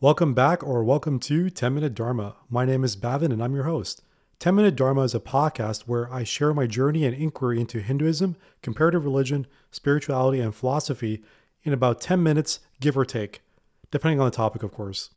Welcome back or welcome to 10 Minute Dharma. My name is Bhavin and I'm your host. 10 Minute Dharma is a podcast where I share my journey and inquiry into Hinduism, comparative religion, spirituality, and philosophy in about 10 minutes, give or take, depending on the topic, of course.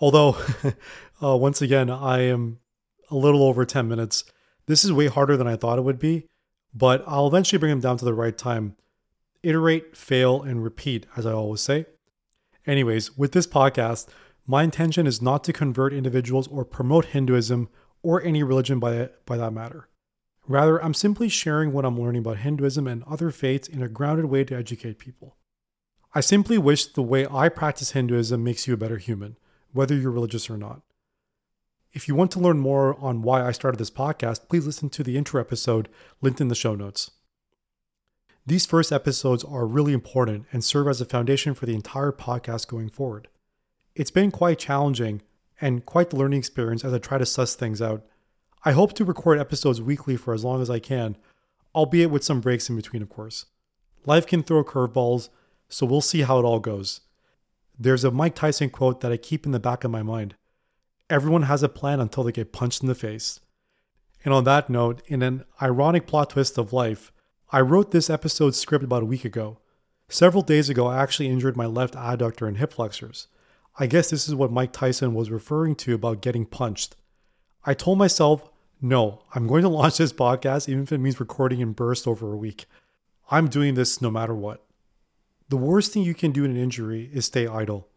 Although, uh, once again, I am a little over 10 minutes. This is way harder than I thought it would be, but I'll eventually bring them down to the right time. Iterate, fail, and repeat, as I always say. Anyways, with this podcast, my intention is not to convert individuals or promote Hinduism or any religion by, by that matter. Rather, I'm simply sharing what I'm learning about Hinduism and other faiths in a grounded way to educate people. I simply wish the way I practice Hinduism makes you a better human, whether you're religious or not. If you want to learn more on why I started this podcast, please listen to the intro episode linked in the show notes. These first episodes are really important and serve as a foundation for the entire podcast going forward. It's been quite challenging and quite the learning experience as I try to suss things out. I hope to record episodes weekly for as long as I can, albeit with some breaks in between, of course. Life can throw curveballs, so we'll see how it all goes. There's a Mike Tyson quote that I keep in the back of my mind Everyone has a plan until they get punched in the face. And on that note, in an ironic plot twist of life, I wrote this episode script about a week ago. Several days ago, I actually injured my left adductor and hip flexors. I guess this is what Mike Tyson was referring to about getting punched. I told myself, no, I'm going to launch this podcast even if it means recording in bursts over a week. I'm doing this no matter what. The worst thing you can do in an injury is stay idle.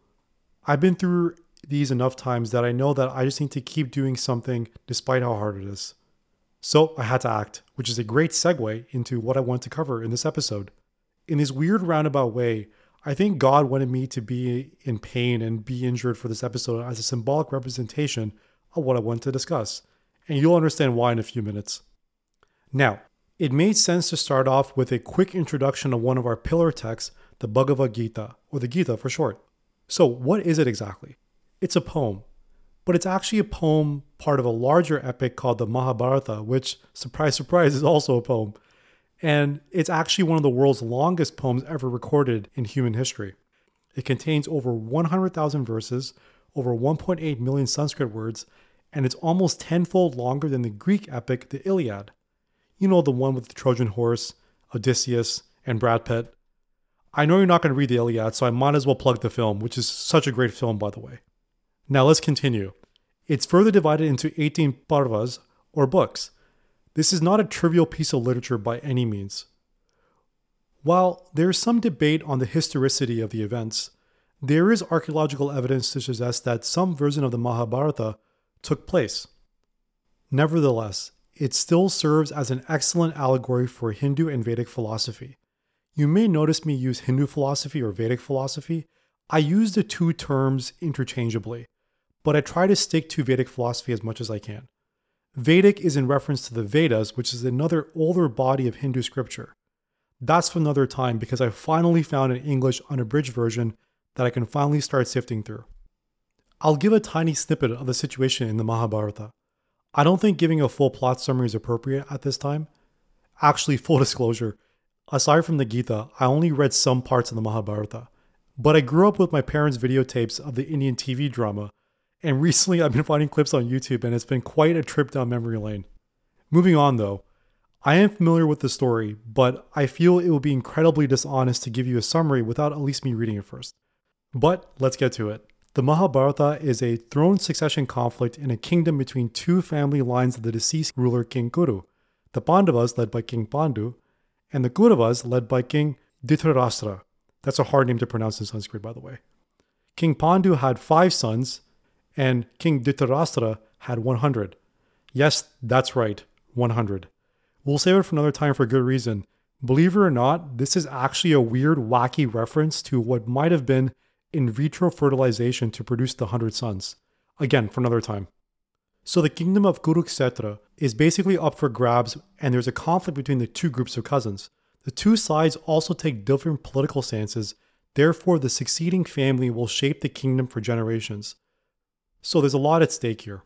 I've been through these enough times that I know that I just need to keep doing something despite how hard it is. So I had to act, which is a great segue into what I want to cover in this episode. In this weird roundabout way, I think God wanted me to be in pain and be injured for this episode as a symbolic representation of what I want to discuss. And you'll understand why in a few minutes. Now, it made sense to start off with a quick introduction of one of our pillar texts, the Bhagavad Gita, or the Gita for short. So, what is it exactly? It's a poem, but it's actually a poem part of a larger epic called the Mahabharata, which, surprise, surprise, is also a poem. And it's actually one of the world's longest poems ever recorded in human history. It contains over 100,000 verses, over 1.8 million Sanskrit words, and it's almost tenfold longer than the Greek epic, the Iliad. You know, the one with the Trojan horse, Odysseus, and Brad Pitt. I know you're not going to read the Iliad, so I might as well plug the film, which is such a great film, by the way. Now let's continue. It's further divided into 18 parvas, or books. This is not a trivial piece of literature by any means. While there is some debate on the historicity of the events, there is archaeological evidence to suggest that some version of the Mahabharata took place. Nevertheless, it still serves as an excellent allegory for Hindu and Vedic philosophy. You may notice me use Hindu philosophy or Vedic philosophy. I use the two terms interchangeably but I try to stick to Vedic philosophy as much as I can. Vedic is in reference to the Vedas, which is another older body of Hindu scripture. That's for another time because I finally found an English unabridged version that I can finally start sifting through. I'll give a tiny snippet of the situation in the Mahabharata. I don't think giving a full plot summary is appropriate at this time. Actually, full disclosure, aside from the Gita, I only read some parts of the Mahabharata. But I grew up with my parents' videotapes of the Indian TV drama and recently I've been finding clips on YouTube and it's been quite a trip down memory lane. Moving on though, I am familiar with the story, but I feel it would be incredibly dishonest to give you a summary without at least me reading it first. But let's get to it. The Mahabharata is a throne succession conflict in a kingdom between two family lines of the deceased ruler King Kuru, the Pandavas led by King Pandu, and the Kauravas led by King Dhritarashtra. That's a hard name to pronounce in Sanskrit, by the way. King Pandu had five sons, and King Dhritarashtra had 100. Yes, that's right, 100. We'll save it for another time for good reason. Believe it or not, this is actually a weird, wacky reference to what might have been in vitro fertilization to produce the 100 sons. Again, for another time. So the kingdom of Kurukshetra is basically up for grabs, and there's a conflict between the two groups of cousins. The two sides also take different political stances, therefore, the succeeding family will shape the kingdom for generations. So there's a lot at stake here.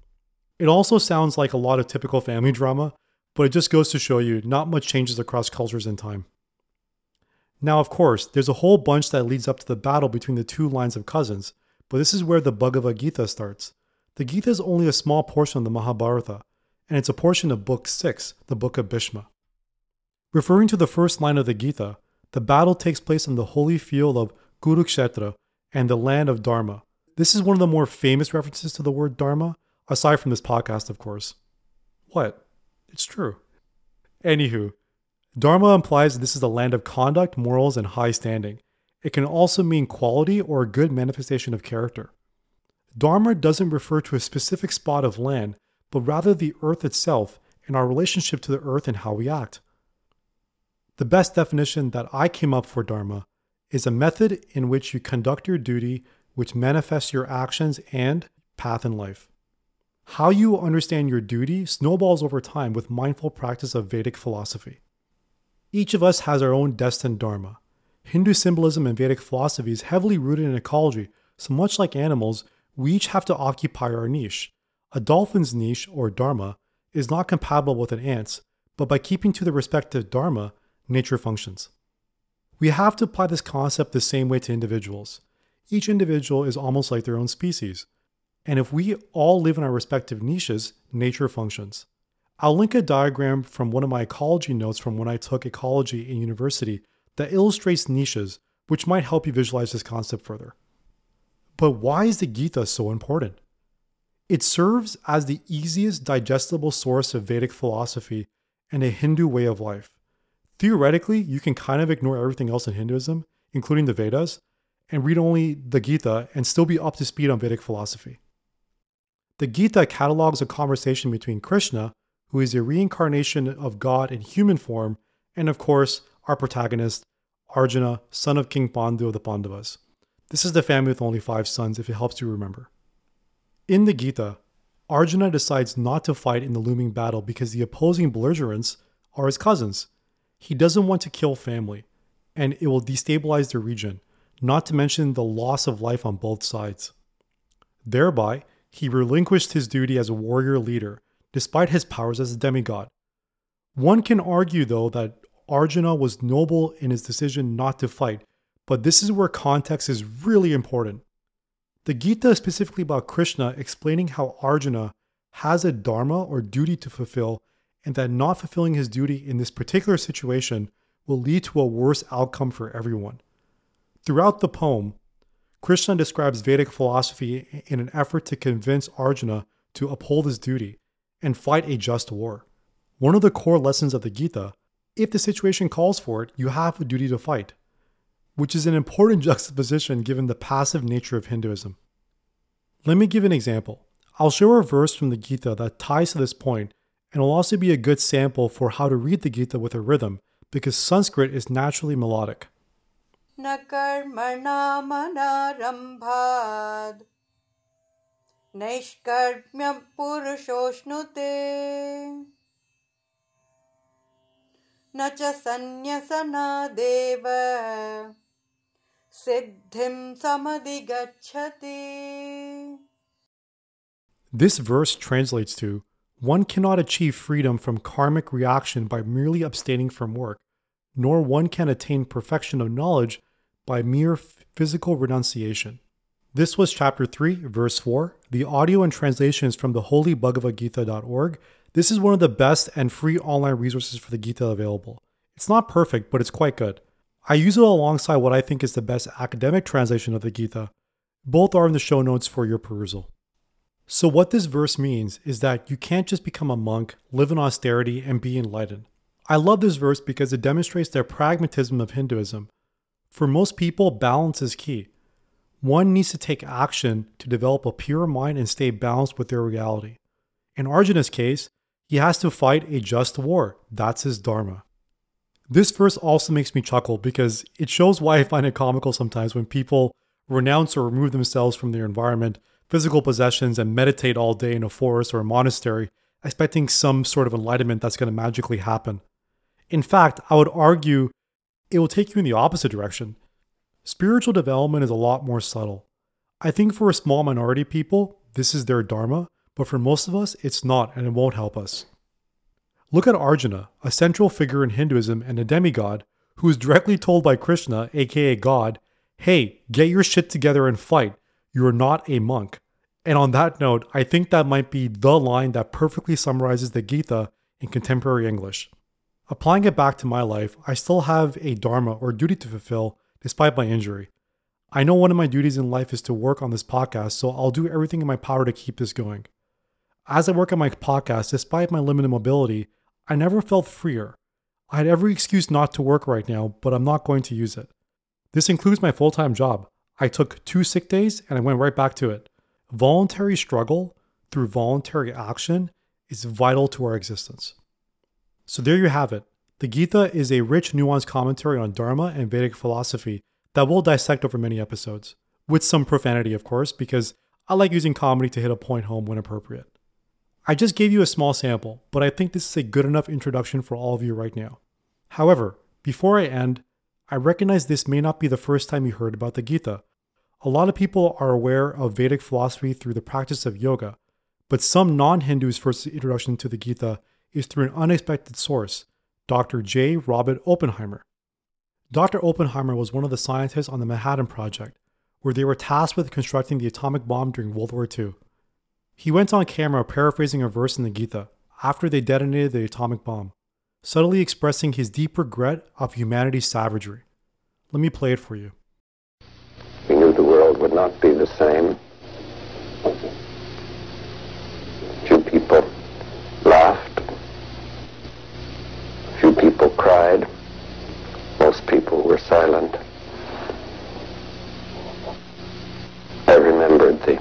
It also sounds like a lot of typical family drama, but it just goes to show you not much changes across cultures and time. Now, of course, there's a whole bunch that leads up to the battle between the two lines of cousins, but this is where the Bhagavad Gita starts. The Gita is only a small portion of the Mahabharata, and it's a portion of Book 6, the Book of Bhishma. Referring to the first line of the Gita, the battle takes place on the holy field of Kurukshetra and the land of Dharma. This is one of the more famous references to the word Dharma, aside from this podcast, of course. What? It's true. Anywho, Dharma implies that this is a land of conduct, morals, and high standing. It can also mean quality or a good manifestation of character. Dharma doesn't refer to a specific spot of land, but rather the earth itself and our relationship to the earth and how we act. The best definition that I came up for Dharma is a method in which you conduct your duty, which manifests your actions and path in life. How you understand your duty snowballs over time with mindful practice of Vedic philosophy. Each of us has our own destined Dharma. Hindu symbolism and Vedic philosophy is heavily rooted in ecology, so much like animals, we each have to occupy our niche. A dolphin's niche, or dharma, is not compatible with an ant's, but by keeping to the respective dharma, nature functions. We have to apply this concept the same way to individuals. Each individual is almost like their own species. And if we all live in our respective niches, nature functions. I'll link a diagram from one of my ecology notes from when I took ecology in university that illustrates niches, which might help you visualize this concept further. But why is the Gita so important? It serves as the easiest digestible source of Vedic philosophy and a Hindu way of life. Theoretically, you can kind of ignore everything else in Hinduism, including the Vedas, and read only the Gita and still be up to speed on Vedic philosophy. The Gita catalogs a conversation between Krishna, who is a reincarnation of God in human form, and of course, our protagonist, Arjuna, son of King Pandu of the Pandavas. This is the family with only five sons, if it helps you remember. In the Gita, Arjuna decides not to fight in the looming battle because the opposing belligerents are his cousins. He doesn't want to kill family, and it will destabilize the region, not to mention the loss of life on both sides. Thereby, he relinquished his duty as a warrior leader, despite his powers as a demigod. One can argue, though, that Arjuna was noble in his decision not to fight, but this is where context is really important. The Gita is specifically about Krishna explaining how Arjuna has a dharma or duty to fulfill, and that not fulfilling his duty in this particular situation will lead to a worse outcome for everyone. Throughout the poem, Krishna describes Vedic philosophy in an effort to convince Arjuna to uphold his duty and fight a just war. One of the core lessons of the Gita if the situation calls for it, you have a duty to fight, which is an important juxtaposition given the passive nature of Hinduism. Let me give an example. I'll show a verse from the Gita that ties to this point and will also be a good sample for how to read the Gita with a rhythm because Sanskrit is naturally melodic. नैष्कर्म्यं पुरुषोष्णुते न च सन्न्यसनादेव सिद्धिं समधिगच्छति This verse translates to One cannot achieve freedom from karmic reaction by merely abstaining from work, nor one can attain perfection of knowledge by mere physical renunciation. This was chapter 3, verse 4. The audio and translation is from the holybhagavad-gita.org this is one of the best and free online resources for the Gita available. It's not perfect, but it's quite good. I use it alongside what I think is the best academic translation of the Gita. Both are in the show notes for your perusal. So, what this verse means is that you can't just become a monk, live in austerity, and be enlightened. I love this verse because it demonstrates the pragmatism of Hinduism. For most people, balance is key. One needs to take action to develop a pure mind and stay balanced with their reality. In Arjuna's case, he has to fight a just war. That's his dharma. This verse also makes me chuckle because it shows why I find it comical sometimes when people renounce or remove themselves from their environment, physical possessions, and meditate all day in a forest or a monastery, expecting some sort of enlightenment that's going to magically happen. In fact, I would argue it will take you in the opposite direction. Spiritual development is a lot more subtle. I think for a small minority people, this is their dharma, but for most of us, it's not and it won't help us. Look at Arjuna, a central figure in Hinduism and a demigod, who is directly told by Krishna, aka God, hey, get your shit together and fight. You're not a monk. And on that note, I think that might be the line that perfectly summarizes the Gita in contemporary English. Applying it back to my life, I still have a dharma or duty to fulfill despite my injury. I know one of my duties in life is to work on this podcast, so I'll do everything in my power to keep this going. As I work on my podcast, despite my limited mobility, I never felt freer. I had every excuse not to work right now, but I'm not going to use it. This includes my full time job. I took two sick days and I went right back to it. Voluntary struggle through voluntary action is vital to our existence. So there you have it. The Gita is a rich, nuanced commentary on Dharma and Vedic philosophy that we'll dissect over many episodes, with some profanity, of course, because I like using comedy to hit a point home when appropriate. I just gave you a small sample, but I think this is a good enough introduction for all of you right now. However, before I end, I recognize this may not be the first time you heard about the Gita. A lot of people are aware of Vedic philosophy through the practice of yoga, but some non Hindus' first introduction to the Gita is through an unexpected source, Dr. J. Robert Oppenheimer. Dr. Oppenheimer was one of the scientists on the Manhattan Project, where they were tasked with constructing the atomic bomb during World War II. He went on camera paraphrasing a verse in the Gita after they detonated the atomic bomb, subtly expressing his deep regret of humanity's savagery. Let me play it for you. We knew the world would not be the same. Few people laughed. Few people cried. Most people were silent. I remembered the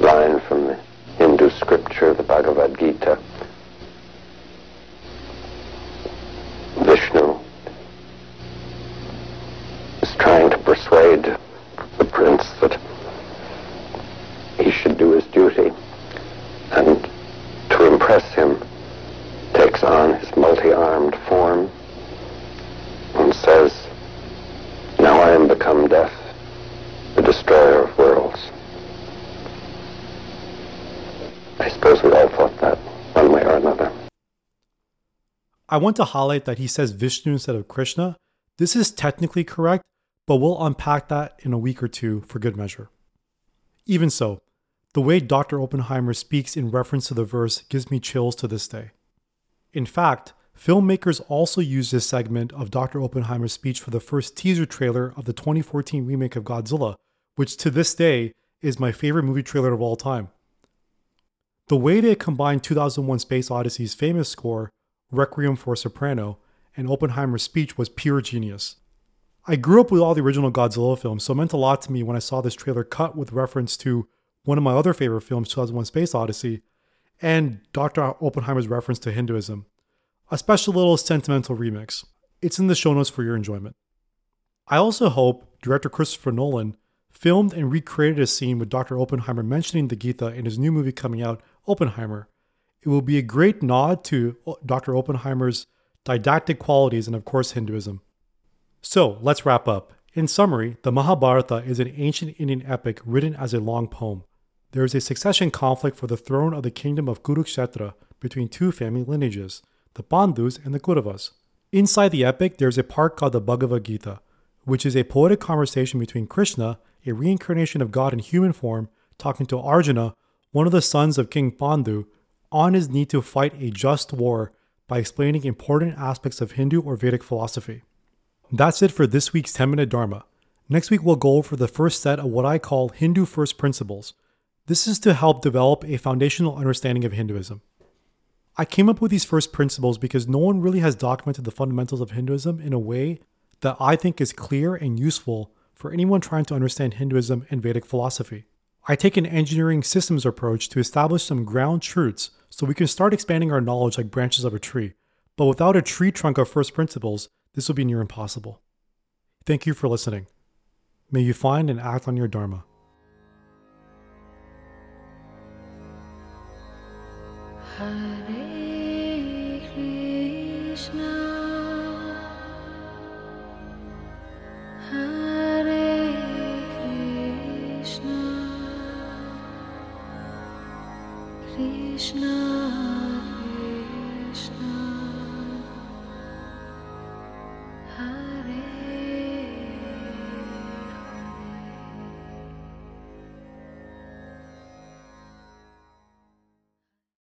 line from the Hindu scripture, the Bhagavad Gita. Vishnu is trying to persuade the prince that he should do his duty and to impress him takes on his multi-armed form and says, Now I am become death, the destroyer of worlds. I suppose we all thought that one way or another. I want to highlight that he says Vishnu instead of Krishna. This is technically correct, but we'll unpack that in a week or two for good measure. Even so, the way Dr. Oppenheimer speaks in reference to the verse gives me chills to this day. In fact, filmmakers also used this segment of Dr. Oppenheimer's speech for the first teaser trailer of the 2014 remake of Godzilla, which to this day is my favorite movie trailer of all time. The way they combined 2001 Space Odyssey's famous score, Requiem for a Soprano, and Oppenheimer's speech was pure genius. I grew up with all the original Godzilla films, so it meant a lot to me when I saw this trailer cut with reference to one of my other favorite films, 2001 Space Odyssey, and Dr. Oppenheimer's reference to Hinduism. A special little sentimental remix. It's in the show notes for your enjoyment. I also hope director Christopher Nolan filmed and recreated a scene with Dr. Oppenheimer mentioning the Gita in his new movie coming out, Oppenheimer. It will be a great nod to uh, Dr. Oppenheimer's didactic qualities and, of course, Hinduism. So let's wrap up. In summary, the Mahabharata is an ancient Indian epic written as a long poem. There is a succession conflict for the throne of the kingdom of Kurukshetra between two family lineages, the Pandus and the Kauravas. Inside the epic, there is a part called the Bhagavad Gita, which is a poetic conversation between Krishna, a reincarnation of God in human form, talking to Arjuna, one of the sons of King Pandu, on his need to fight a just war by explaining important aspects of Hindu or Vedic philosophy. That's it for this week's 10 Minute Dharma. Next week, we'll go over the first set of what I call Hindu First Principles. This is to help develop a foundational understanding of Hinduism. I came up with these first principles because no one really has documented the fundamentals of Hinduism in a way that I think is clear and useful for anyone trying to understand Hinduism and Vedic philosophy. I take an engineering systems approach to establish some ground truths so we can start expanding our knowledge like branches of a tree. But without a tree trunk of first principles, this will be near impossible. Thank you for listening. May you find and act on your Dharma. Hare